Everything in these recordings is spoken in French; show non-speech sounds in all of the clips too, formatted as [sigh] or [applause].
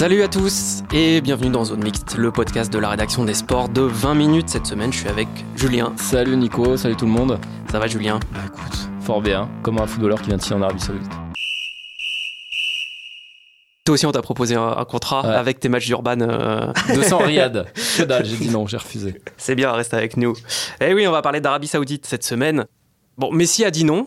Salut à tous et bienvenue dans Zone Mixte, le podcast de la rédaction des sports de 20 minutes. Cette semaine, je suis avec Julien. Salut Nico, salut tout le monde. Ça va Julien? Bah écoute, fort bien, comme un footballeur qui vient de signer en Arabie Saoudite. Toi aussi, on t'a proposé un, un contrat Ouais. avec tes matchs d'Urban. euh, 200 Riyad. [laughs] Que dalle, j'ai dit non, j'ai refusé. C'est bien, reste avec nous. Eh oui, on va parler d'Arabie Saoudite cette semaine. Bon, Messi a dit non,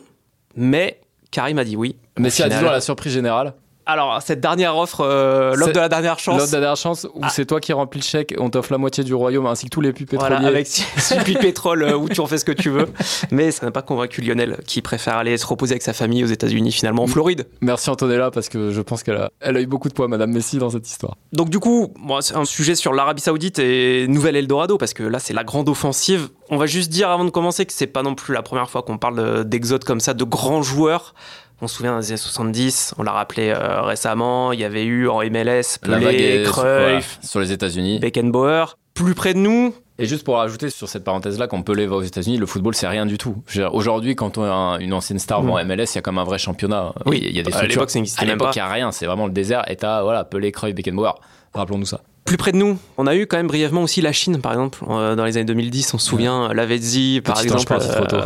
mais Karim a dit oui. Mais Au si à final. 10 la surprise générale, Alors, cette dernière offre, euh, l'offre de la dernière chance. l'autre dernière chance où Ah. c'est toi qui remplis le chèque, on t'offre la moitié du royaume ainsi que tous les puits Voilà, pétroliers. avec celui [laughs] de pétrole euh, où tu en fais ce que tu veux. Mais ça n'a pas convaincu Lionel qui préfère aller se reposer avec sa famille aux États-Unis finalement en Floride. Merci Antonella parce que je pense qu'elle a, elle a eu beaucoup de poids, Madame Messi, dans cette histoire. Donc du coup, moi, c'est un sujet sur l'Arabie Saoudite et Nouvelle Eldorado parce que là c'est la grande offensive. On va juste dire avant de commencer que c'est pas non plus la première fois qu'on parle d'exode comme ça de grands joueurs. On se souvient des années 70, on l'a rappelé euh, récemment, il y avait eu en MLS Pelé, voilà, Cruyff, sur les États-Unis. Beckenbauer. Plus près de nous, Et juste pour rajouter sur cette parenthèse-là, quand Pelé va aux États-Unis, le football c'est rien du tout. Aujourd'hui, quand on a un- une ancienne star va en MLS, il y a comme un vrai championnat. Oui, il y a des à structures. À l'époque, il n'y a rien, c'est vraiment le désert. Et t'as voilà, Pelé, Cruyff, Beckenbauer. Rappelons-nous ça. Plus près de nous, on a eu quand même brièvement aussi la Chine, par exemple, euh, dans les années 2010, on se souvient, Lavezzi, par Petit exemple, euh,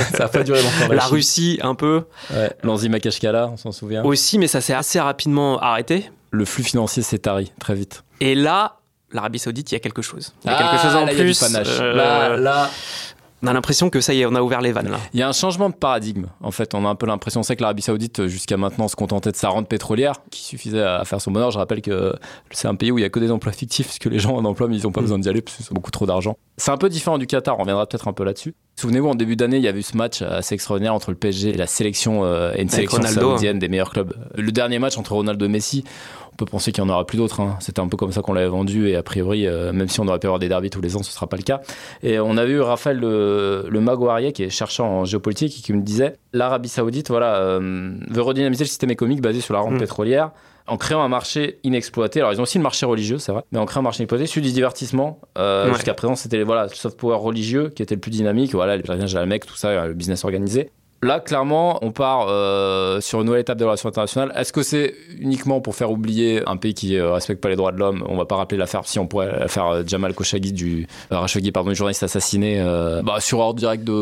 [laughs] ça a pas duré longtemps. la [laughs] Russie un peu Ouais, Lanzi Makashkala, on s'en souvient. aussi, mais ça s'est assez rapidement arrêté. Le flux financier s'est tari très vite. Et là, l'Arabie Saoudite, il y a quelque chose. Il y a Ah, quelque chose en là, il y a du plus. panache. euh, Là, là, On a l'impression que ça y est, on a ouvert les vannes là. il y a un changement de paradigme. En fait, on a un peu l'impression, c'est que l'Arabie Saoudite, jusqu'à maintenant, se contentait de sa rente pétrolière, qui suffisait à faire son bonheur. Je rappelle que c'est un pays où il y a que des emplois fictifs, parce que les gens ont un emploi, mais ils n'ont pas Mm. besoin d'y aller, parce qu'ils ont beaucoup trop d'argent. C'est un peu différent du Qatar, on reviendra peut-être un peu là-dessus. Souvenez-vous, en début d'année, il y avait eu ce match assez extraordinaire entre le PSG et la sélection, euh, et une sélection Ronaldo, saoudienne des meilleurs clubs. Le dernier match entre Ronaldo et Messi, on peut penser qu'il n'y en aura plus d'autres. hein. C'était un peu comme ça qu'on l'avait vendu et a priori, euh, même si on aurait pu avoir des derbies tous les ans, ce ne sera pas le cas. Et on avait eu Raphaël le, le qui est chercheur en géopolitique, et qui me disait l'Arabie Saoudite voilà, euh, veut redynamiser le système économique basé sur la rente Mm. pétrolière en créant un marché inexploité. Alors, ils ont aussi le marché religieux, c'est vrai, mais en créant un marché inexploité, celui du divertissement. Euh, Ouais. Jusqu'à présent, c'était voilà, le soft power religieux qui était le plus dynamique. Voilà, les pèlerinages à la Mecque, tout ça, le business organisé. Là, clairement, on part euh, sur une nouvelle étape des relations internationales. Est-ce que c'est uniquement pour faire oublier un pays qui ne respecte pas les droits de l'homme? On va pas rappeler l'affaire, si on pourrait la faire euh, Jamal Khashoggi, du, euh, Khashoggi, pardon, du journaliste assassiné euh, bah, sur ordre direct de...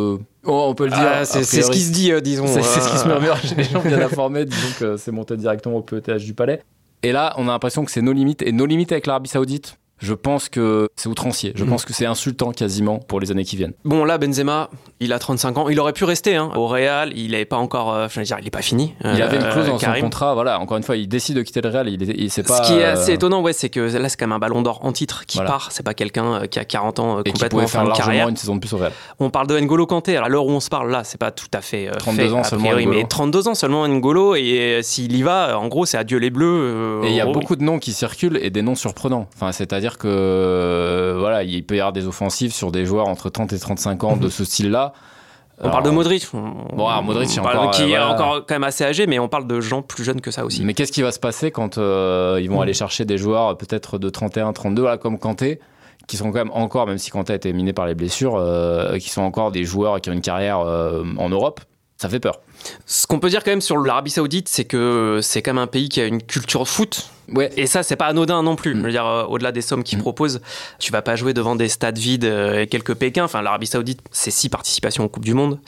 Oh, on peut le dire. Ah, c'est ce qui se dit, euh, disons. C'est ce qui se euh, murmure chez les gens bien [laughs] informés, disons que c'est monté directement au PETH du palais. Et là, on a l'impression que c'est nos limites. Et nos limites avec l'Arabie Saoudite, je pense que c'est outrancier. Je Mhm. pense que c'est insultant quasiment pour les années qui viennent. Bon, là, Benzema, il a 35 ans. Il aurait pu rester hein, au Real. Il n'est pas encore. euh, je veux dire, il n'est pas fini. Il avait une Euh, clause dans son contrat. Voilà, encore une fois, il décide de quitter le Real. Il, il pas. Ce qui est euh, assez étonnant, ouais, c'est que là, c'est quand même un ballon d'or en titre qui Voilà. part. C'est pas quelqu'un euh, qui a 40 ans euh, et qui complètement pouvait faire largement carrière. une saison de plus au Real. On parle de N'Golo Kanté. À l'heure où on se parle, là, c'est pas tout à fait euh, 32 fait, ans seulement, priori, mais 32 ans seulement N'Golo. Et s'il y va, en gros, c'est adieu les bleus. euh, Et il y a beaucoup de noms qui circulent et des noms surprenants. Enfin, c'est-à-dire que euh, voilà, il peut y avoir des offensives sur des joueurs entre 30 et 35 ans de ce style-là. On parle de Modric. On, Bon, alors, Modric, on parle- encore, qui euh, est encore quand même assez âgé, mais on parle de gens plus jeunes que ça aussi. Mais qu'est-ce qui va se passer quand euh, ils vont Mm. aller chercher des joueurs peut-être de 31, 32, voilà, comme Kanté, qui sont quand même encore, même si Kanté a été miné par les blessures, euh, qui sont encore des joueurs qui ont une carrière en Europe Ça fait peur. Ce qu'on peut dire quand même sur l'Arabie Saoudite, c'est que c'est quand même un pays qui a une culture foot. Ouais. Et ça, c'est pas anodin non plus. Mm. Je veux dire, euh, au-delà des sommes qu'ils Mm. proposent, tu vas pas jouer devant des stades vides euh, et quelques Pékins. Enfin, l'Arabie Saoudite, c'est six participations en Coupe du Monde.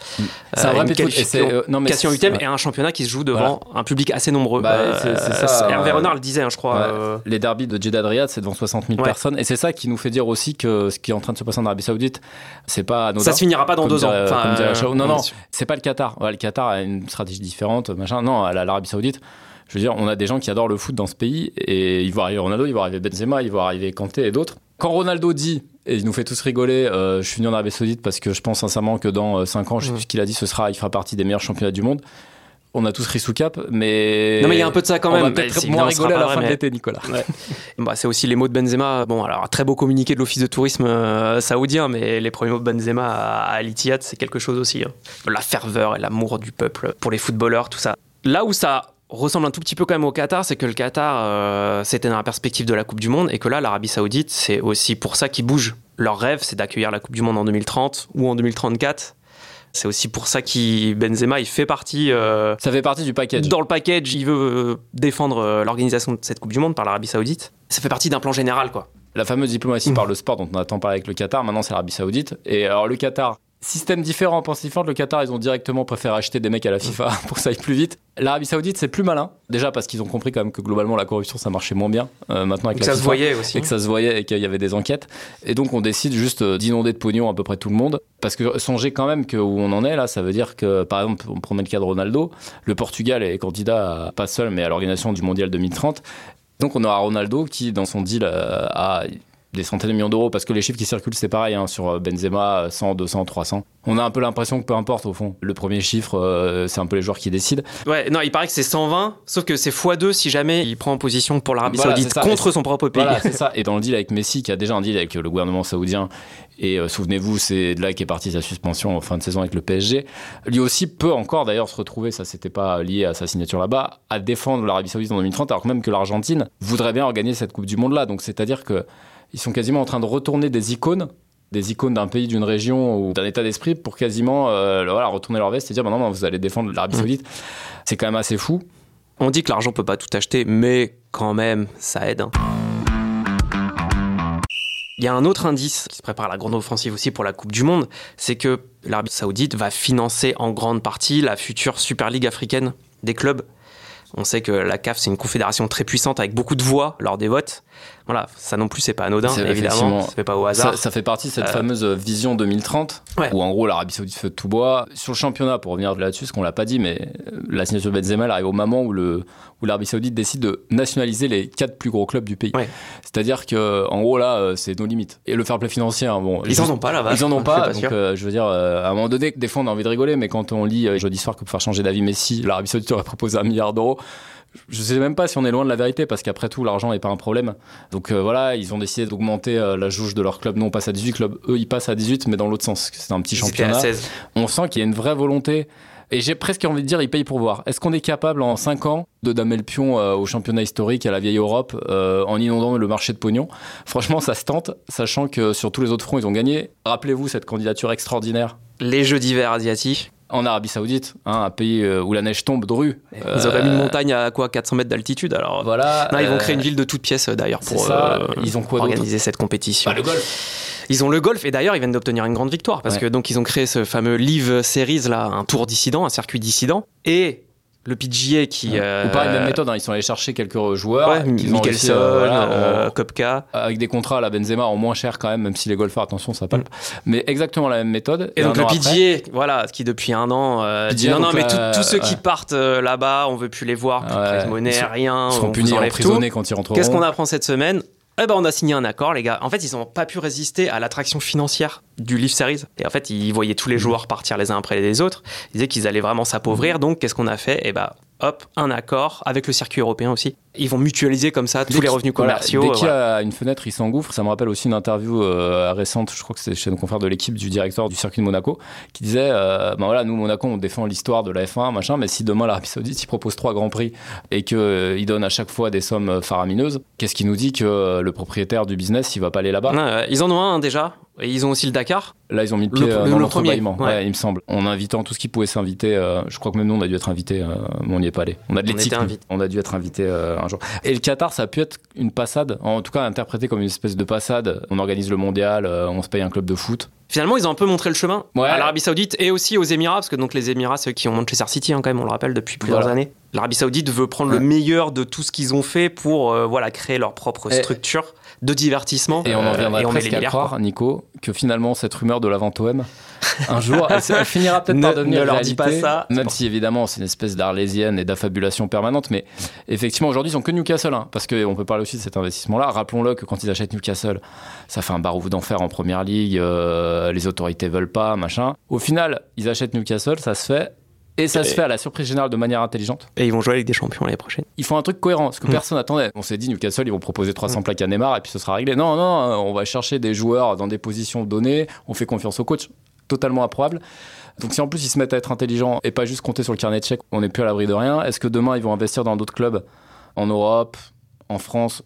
C'est un Euh, vrai une c'est, qualification c'est- huitième et un championnat qui se joue devant un public assez nombreux. Bah, c'est- c'est ça, Hervé Renard le disait, hein, je crois. Ouais. Les derbies de Jeddah Riyad, c'est devant 60 000 Ouais. personnes. Et c'est ça qui nous fait dire aussi que ce qui est en train de se passer en Arabie Saoudite, c'est pas anodin. ça se finira pas dans deux ans. Enfin. Non, on non, c'est pas le Qatar. Ouais, le Qatar a une stratégie différente, machin. Non, l'Arabie Saoudite, je veux dire, on a des gens qui adorent le foot dans ce pays et ils vont arriver Ronaldo, ils vont arriver Benzema, ils vont arriver Kanté et d'autres. Quand Ronaldo dit, et il nous fait tous rigoler, euh, je suis venu en Arabie Saoudite parce que je pense sincèrement que dans 5 ans, je sais Mm. plus ce qu'il a dit, ce sera, il fera partie des meilleurs championnats du monde. On a tous ri sous cap, mais. Non, mais il y a un peu de ça quand On va même. peut-être Bah, moins rigoler à la fin de l'été, Nicolas. [laughs] Bah, c'est aussi les mots de Benzema. Bon, alors, très beau communiqué de l'office de tourisme euh, saoudien, mais les premiers mots de Benzema à, à Al-Ittihad, c'est quelque chose aussi. hein. La ferveur et l'amour du peuple pour les footballeurs, tout ça. Là où ça ressemble un tout petit peu quand même au Qatar, c'est que le Qatar, euh, c'était dans la perspective de la Coupe du Monde, et que là, l'Arabie Saoudite, c'est aussi pour ça qu'ils bougent. Leur rêve, c'est d'accueillir la Coupe du Monde en 2030 ou en 2034. C'est aussi pour ça qu'il Benzema, il fait partie euh, Ça fait partie du package. dans le package, il veut euh, défendre euh, l'organisation de cette Coupe du Monde par l'Arabie Saoudite. Ça fait partie d'un plan général, quoi. La fameuse diplomatie Mm. par le sport dont on a tant parlé avec le Qatar, maintenant c'est l'Arabie Saoudite. Et alors le Qatar, système différent, pense différent. Le Qatar, ils ont directement préféré acheter des mecs à la FIFA [laughs] pour que ça aille plus vite. L'Arabie Saoudite, c'est plus malin. Déjà parce qu'ils ont compris quand même que globalement la corruption ça marchait moins bien euh, maintenant avec Que la ça se FIFA. voyait aussi. et que ça se voyait et qu'il y avait des enquêtes. Et donc on décide juste euh, d'inonder de pognon à peu près tout le monde. Parce que songez quand même que où on en est là, ça veut dire que par exemple, on prenait le cas de Ronaldo, le Portugal est candidat à- pas seul mais à l'organisation du Mondial 2030. Donc on aura Ronaldo qui dans son deal euh, a des centaines de millions d'euros parce que les chiffres qui circulent c'est pareil hein, sur euh, Benzema 100, 200, 300. On a un peu l'impression que peu importe au fond. Le premier chiffre euh, c'est un peu les joueurs qui décident. Ouais, non, il paraît que c'est 120, sauf que c'est x2 si jamais il prend en position pour l'Arabie Voilà, Saoudite contre son propre pays. Voilà, c'est [laughs] ça. Et dans le deal avec Messi, qui a déjà un deal avec le gouvernement saoudien, et euh, souvenez-vous, c'est de là qu'est partie sa suspension en fin de saison avec le PSG. Lui aussi peut encore d'ailleurs se retrouver, ça c'était pas lié à sa signature là-bas, à défendre l'Arabie Saoudite en 2030, alors que même que l'Argentine voudrait bien organiser cette Coupe du Monde là. Donc c'est-à-dire que ils sont quasiment en train de retourner des icônes des icônes d'un pays, d'une région ou d'un état d'esprit pour quasiment euh, voilà, retourner leur veste et dire bah non, non, vous allez défendre l'Arabie Mmh. Saoudite. C'est quand même assez fou. On dit que l'argent peut pas tout acheter, mais quand même, ça aide. hein. Il y a un autre indice qui se prépare à la grande offensive aussi pour la Coupe du Monde, c'est que l'Arabie Saoudite va financer en grande partie la future Super League africaine des clubs. On sait que la CAF, c'est une confédération très puissante avec beaucoup de voix lors des votes. Voilà, ça non plus, c'est pas anodin, évidemment. Ça fait pas au hasard. Ça, ça fait partie de cette Euh, fameuse vision 2030, Ouais. où en gros l'Arabie Saoudite fait tout bois. Sur le championnat, pour revenir là-dessus, ce qu'on l'a pas dit, mais euh, la signature de Benzema elle arrive au moment où le où l'Arabie Saoudite décide de nationaliser les quatre plus gros clubs du pays. Ouais. C'est-à-dire que en gros là, euh, c'est nos limites. Et le fair play financier, hein, bon, Ils en ont pas là-bas. Ils en ont pas, donc euh, je veux dire, euh, à un moment donné, des fois on a envie de rigoler, mais quand on lit jeudi soir que pour faire changer d'avis Messi, l'Arabie Saoudite aurait proposé un milliard d'euros. Je sais même pas si on est loin de la vérité, parce qu'après tout, l'argent n'est pas un problème. Donc euh, voilà, ils ont décidé d'augmenter euh, la jauge de leur club. Nous, on passe à 18 clubs, eux, ils passent à 18, mais dans l'autre sens. C'est un petit Ils étaient à championnat. 16. On sent qu'il y a une vraie volonté. Et j'ai presque envie de dire, ils payent pour voir. Est-ce qu'on est capable en 5 ans de damer le pion euh, au championnat historique, à la vieille Europe, euh, en inondant le marché de pognon? Franchement, ça se tente, sachant que sur tous les autres fronts, ils ont gagné. Rappelez-vous cette candidature extraordinaire Les Jeux d'hiver asiatiques. En Arabie Saoudite, hein, un pays euh, où la neige tombe dru. Ils ont quand même une montagne à quoi 400 mètres d'altitude. Alors, Voilà. Non, ils vont euh, créer une ville de toutes pièces euh, d'ailleurs pour ça. euh, Ils ont quoi organiser cette compétition. bah, le golf. Ils ont le golf et d'ailleurs ils viennent d'obtenir une grande victoire parce Ouais. que donc ils ont créé ce fameux Live Series là, un tour dissident, un circuit dissident et le PGA qui euh, Ou pareil, même méthode, hein, ils sont allés chercher quelques joueurs. ouais, Mickelson, euh, voilà, euh, Kopka. avec des contrats à la Benzema en moins cher quand même, même si les golfeurs, attention, ça palpe. Mais exactement la même méthode. Et donc le après- PGA, voilà, qui depuis un an euh, dit non non mais tous ceux qui ouais. partent euh, là-bas, on veut plus les voir, plus de Ouais. monnaie, rien, Ils on seront punis, emprisonnés quand ils rentreront. Qu'est-ce qu'on apprend cette semaine? Eh ben, on a signé un accord, les gars. En fait, ils n'ont pas pu résister à l'attraction financière du Leaf Series. Et en fait, ils voyaient tous les joueurs partir les uns après les autres. Ils disaient qu'ils allaient vraiment s'appauvrir. Donc, qu'est-ce qu'on a fait? Eh ben, hop, un accord avec le circuit européen aussi. Ils vont mutualiser comme ça tous Dès les revenus voilà, commerciaux. dès qu'il y voilà. a une fenêtre, il s'engouffre. Ça me rappelle aussi une interview euh, récente, je crois que c'est chez nos confrères de l'équipe du directeur du circuit de Monaco, qui disait euh, ben voilà, nous, Monaco, on défend l'histoire de la F1, machin, mais si demain l'Arabie Saoudite il propose trois grands prix et qu'il il donne à chaque fois des sommes euh, faramineuses, qu'est-ce qui nous dit que euh, le propriétaire du business, il va pas aller là-bas? Ils en ont un hein, déjà. Et ils ont aussi le Dakar. Là, ils ont mis le Le- pied le- euh, le dans premier, ouais. ouais, il me semble. En invitant tout ce qui pouvait s'inviter. euh, je crois que même nous, on a dû être invités, euh, mais on n'y est pas allé. On a de l'éthique. On a dû être invités euh, un jour. Et le Qatar, ça a pu être une passade, en tout cas interprété comme une espèce de passade. On organise le mondial, euh, on se paye un club de foot. Finalement, ils ont un peu montré le chemin Ouais. à l'Arabie Saoudite et aussi aux Émirats, parce que donc les Émirats, ceux qui ont Manchester City, hein, quand même, on le rappelle depuis plusieurs Voilà. années. L'Arabie Saoudite veut prendre le meilleur de tout ce qu'ils ont fait pour euh, voilà créer leur propre Et- structure de divertissement. Et on en Euh, on est presque les à croire. Nico, que finalement cette rumeur de la vente OM, un jour, elle, elle finira peut-être Ne- par devenir ne leur dis réalité, pas ça. Même si évidemment c'est une espèce d'arlésienne et d'affabulation permanente, mais effectivement aujourd'hui ils sont que Newcastle, hein, parce qu'on peut parler aussi de cet investissement-là. Rappelons-le que quand ils achètent Newcastle, ça fait un barouf d'enfer en première ligue, euh, les autorités veulent pas, machin. Au final, ils achètent Newcastle, ça se fait. Et ça Et- se fait à la surprise générale de manière intelligente. Et ils vont jouer avec des champions l'année prochaine. Ils font un truc cohérent, ce que Mm. personne attendait. On s'est dit, Newcastle, ils vont proposer 300 Mm. plaques à Neymar et puis ce sera réglé. Non, non, on va chercher des joueurs dans des positions données, on fait confiance au coach. Totalement improbable. Donc si en plus ils se mettent à être intelligents et pas juste compter sur le carnet de chèques, on n'est plus à l'abri de rien. Est-ce que demain ils vont investir dans d'autres clubs en Europe, en France?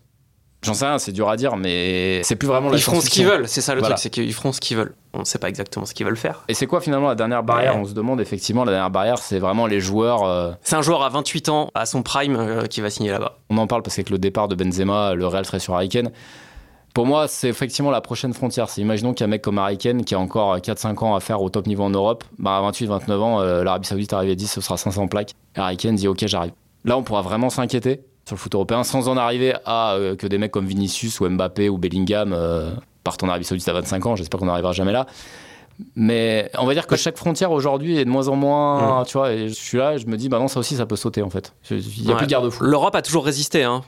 J'en sais rien, c'est dur à dire, mais c'est plus vraiment la Ils feront ce qu'ils veulent, c'est ça le Voilà. truc, c'est qu'ils feront ce qu'ils veulent. On ne sait pas exactement ce qu'ils veulent faire. Et c'est quoi finalement la dernière barrière? Ouais. On se demande effectivement, la dernière barrière, c'est vraiment les joueurs. euh, C'est un joueur à 28 ans, à son prime, euh, qui va signer là-bas. On en parle parce qu'avec le départ de Benzema, le Real serait sur Harry Kane. Pour moi, c'est effectivement la prochaine frontière. C'est imaginons qu'il y a un mec comme Kane qui a encore 4-5 ans à faire au top niveau en Europe. Bah, à 28-29 ans, euh, l'Arabie Saoudite arrive à 10, ce sera 500 plaques. Kane dit Ok, j'arrive. Là, on pourra vraiment s'inquiéter sur le foot européen sans en arriver à euh, que des mecs comme Vinicius ou Mbappé ou Bellingham euh, partent en Arabie Saoudite à 25 ans. J'espère qu'on n'arrivera jamais là. Mais on va dire que chaque frontière aujourd'hui est de moins en moins. Tu vois, et je suis là et je me dis Bah non, ça aussi, ça peut sauter en fait. Il n'y a Ouais. plus de garde-fou. L'Europe a toujours résisté. Hein.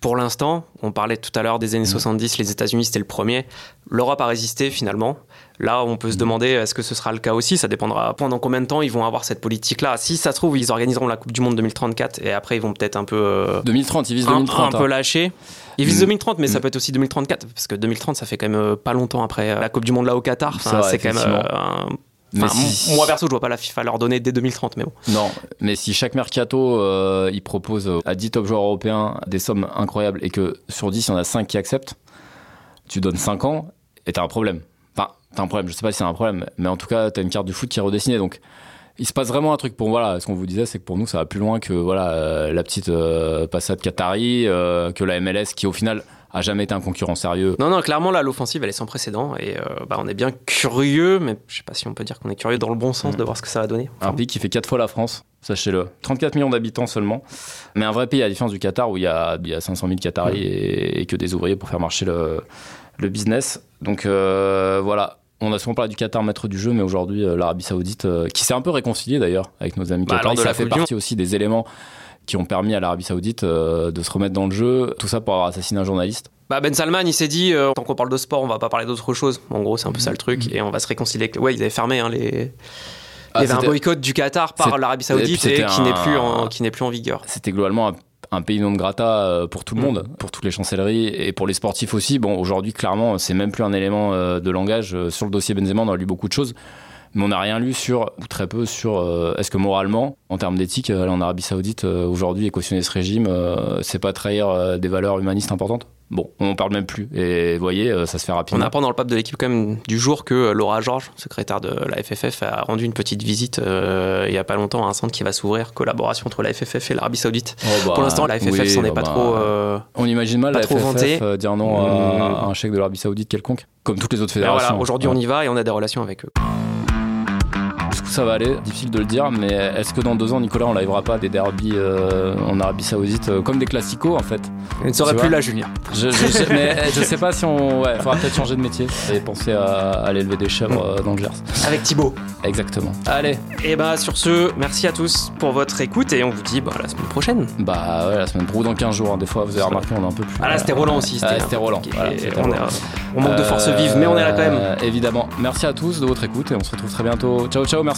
Pour l'instant, on parlait tout à l'heure des Mm. années 70, les États-Unis c'était le premier. L'Europe a résisté finalement. Là, on peut se Mm. demander est-ce que ce sera le cas aussi? Ça dépendra pendant combien de temps ils vont avoir cette politique-là? Si ça se trouve, ils organiseront la Coupe du Monde 2034 et après ils vont peut-être un peu. euh, 2030, ils visent un, 2030. un peu hein. lâcher. Ils visent Mm. 2030, mais ça Mm. peut être aussi 2034, parce que 2030, ça fait quand même euh, pas longtemps après euh, la Coupe du Monde là au Qatar. Enfin, C'est quand même. euh, un- enfin, si- Moi perso, je vois pas la FIFA leur donner dès 2030, mais bon. Non, mais si chaque mercato euh, il propose à 10 top joueurs européens des sommes incroyables et que sur 10 il y en a 5 qui acceptent, tu donnes 5 ans et t'as un problème. Enfin, t'as un problème, je sais pas si c'est un problème, mais en tout cas t'as une carte du foot qui est redessinée donc. Il se passe vraiment un truc pour voilà, ce qu'on vous disait, c'est que pour nous ça va plus loin que voilà euh, la petite euh, passade Qatari, euh, que la MLS qui au final a jamais été un concurrent sérieux. Non, non, clairement, là, l'offensive, elle est sans précédent. Et euh, bah, on est bien curieux, mais je sais pas si on peut dire qu'on est curieux dans le bon sens Mm. de voir ce que ça va donner. Enfin, Un pays qui fait 4 fois la France, sachez-le. 34 millions d'habitants seulement. Mais un vrai pays, à la différence du Qatar, où il y a, il y a 500 000 Qataris et, et que des ouvriers pour faire marcher le, le business. Donc euh, voilà. On a souvent parlé du Qatar maître du jeu, mais aujourd'hui, euh, l'Arabie Saoudite, euh, qui s'est un peu réconciliée d'ailleurs avec nos amis Bah, qataris, ça fait partie aussi des éléments qui ont permis à l'Arabie Saoudite euh, de se remettre dans le jeu. Tout ça pour avoir assassiné un journaliste. bah, ben Salman, il s'est dit, euh, tant qu'on parle de sport, on va pas parler d'autre chose. En gros, c'est un peu ça le truc. Et on va se réconcilier. Ouais, ils avaient fermé hein, les. Ah, il y avait un boycott du Qatar par l'Arabie Saoudite et, qui n'est plus en qui n'est plus en vigueur. C'était globalement un, un pays non grata euh, pour tout le Mm. monde, pour toutes les chancelleries et pour les sportifs aussi. Bon, aujourd'hui, clairement, c'est même plus un élément de langage. Sur le dossier Benzema, on a lu beaucoup de choses. Mais on n'a rien lu sur, ou très peu sur, euh, est-ce que moralement, en termes d'éthique, euh, aller en Arabie Saoudite euh, aujourd'hui et cautionner ce régime, euh, c'est pas trahir des valeurs humanistes importantes? Bon, on en parle même plus. Et vous voyez, ça se fait On rapidement. apprend dans le pape de l'équipe quand même du jour que Laura Georges, secrétaire de la FFF, a rendu une petite visite il y a pas longtemps à un centre qui va s'ouvrir, collaboration entre la FFF et l'Arabie Saoudite. Oh, bah, Pour l'instant, la FFF oui, s'en est bah, pas bah, trop. On imagine mal la FFF vanté. euh, dire non à, Mm. à un chèque de l'Arabie Saoudite quelconque, comme toutes les autres mais fédérations. voilà, aujourd'hui Ouais. on y va et on a des relations avec eux. Jusqu'où ça va aller Difficile de le dire, mais est-ce que dans deux ans, Nicolas, on n'arrivera pas à des derbies euh, en Arabie Saoudite euh, comme des classicos en fait Je ne serai Tu plus là, Julien. je, je sais, mais je sais pas si on. Ouais, faudra peut-être changer de métier et penser à, à aller élever des chèvres euh, dans le Gers. Avec Thibaut. Exactement. Allez, Et bah sur ce, merci à tous pour votre écoute et on vous dit bah, à la semaine prochaine. bah ouais, la semaine pro dans 15 jours. hein. Des fois, vous avez remarqué, on est un peu plus. Ah là c'était Roland aussi. Ah, c'était Roland. Voilà, on, Roland. est, on manque de force vive, mais on est là quand même. Évidemment. Merci à tous de votre écoute et on se retrouve très bientôt. Ciao, ciao. Merci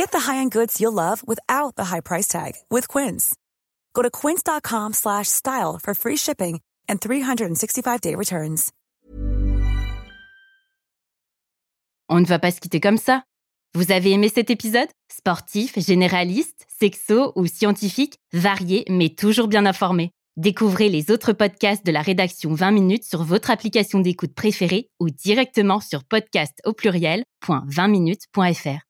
Get the high-end goods you'll love without the high price tag with. Go to quince.com slash style for free shipping and 365-day returns. On ne va pas se quitter comme ça. Vous avez aimé cet épisode? Sportif, généraliste, sexo ou scientifique, varié mais toujours bien informé. Découvrez les autres podcasts de la rédaction 20 minutes sur votre application d'écoute préférée ou directement sur podcast au pluriel.20minutes.fr.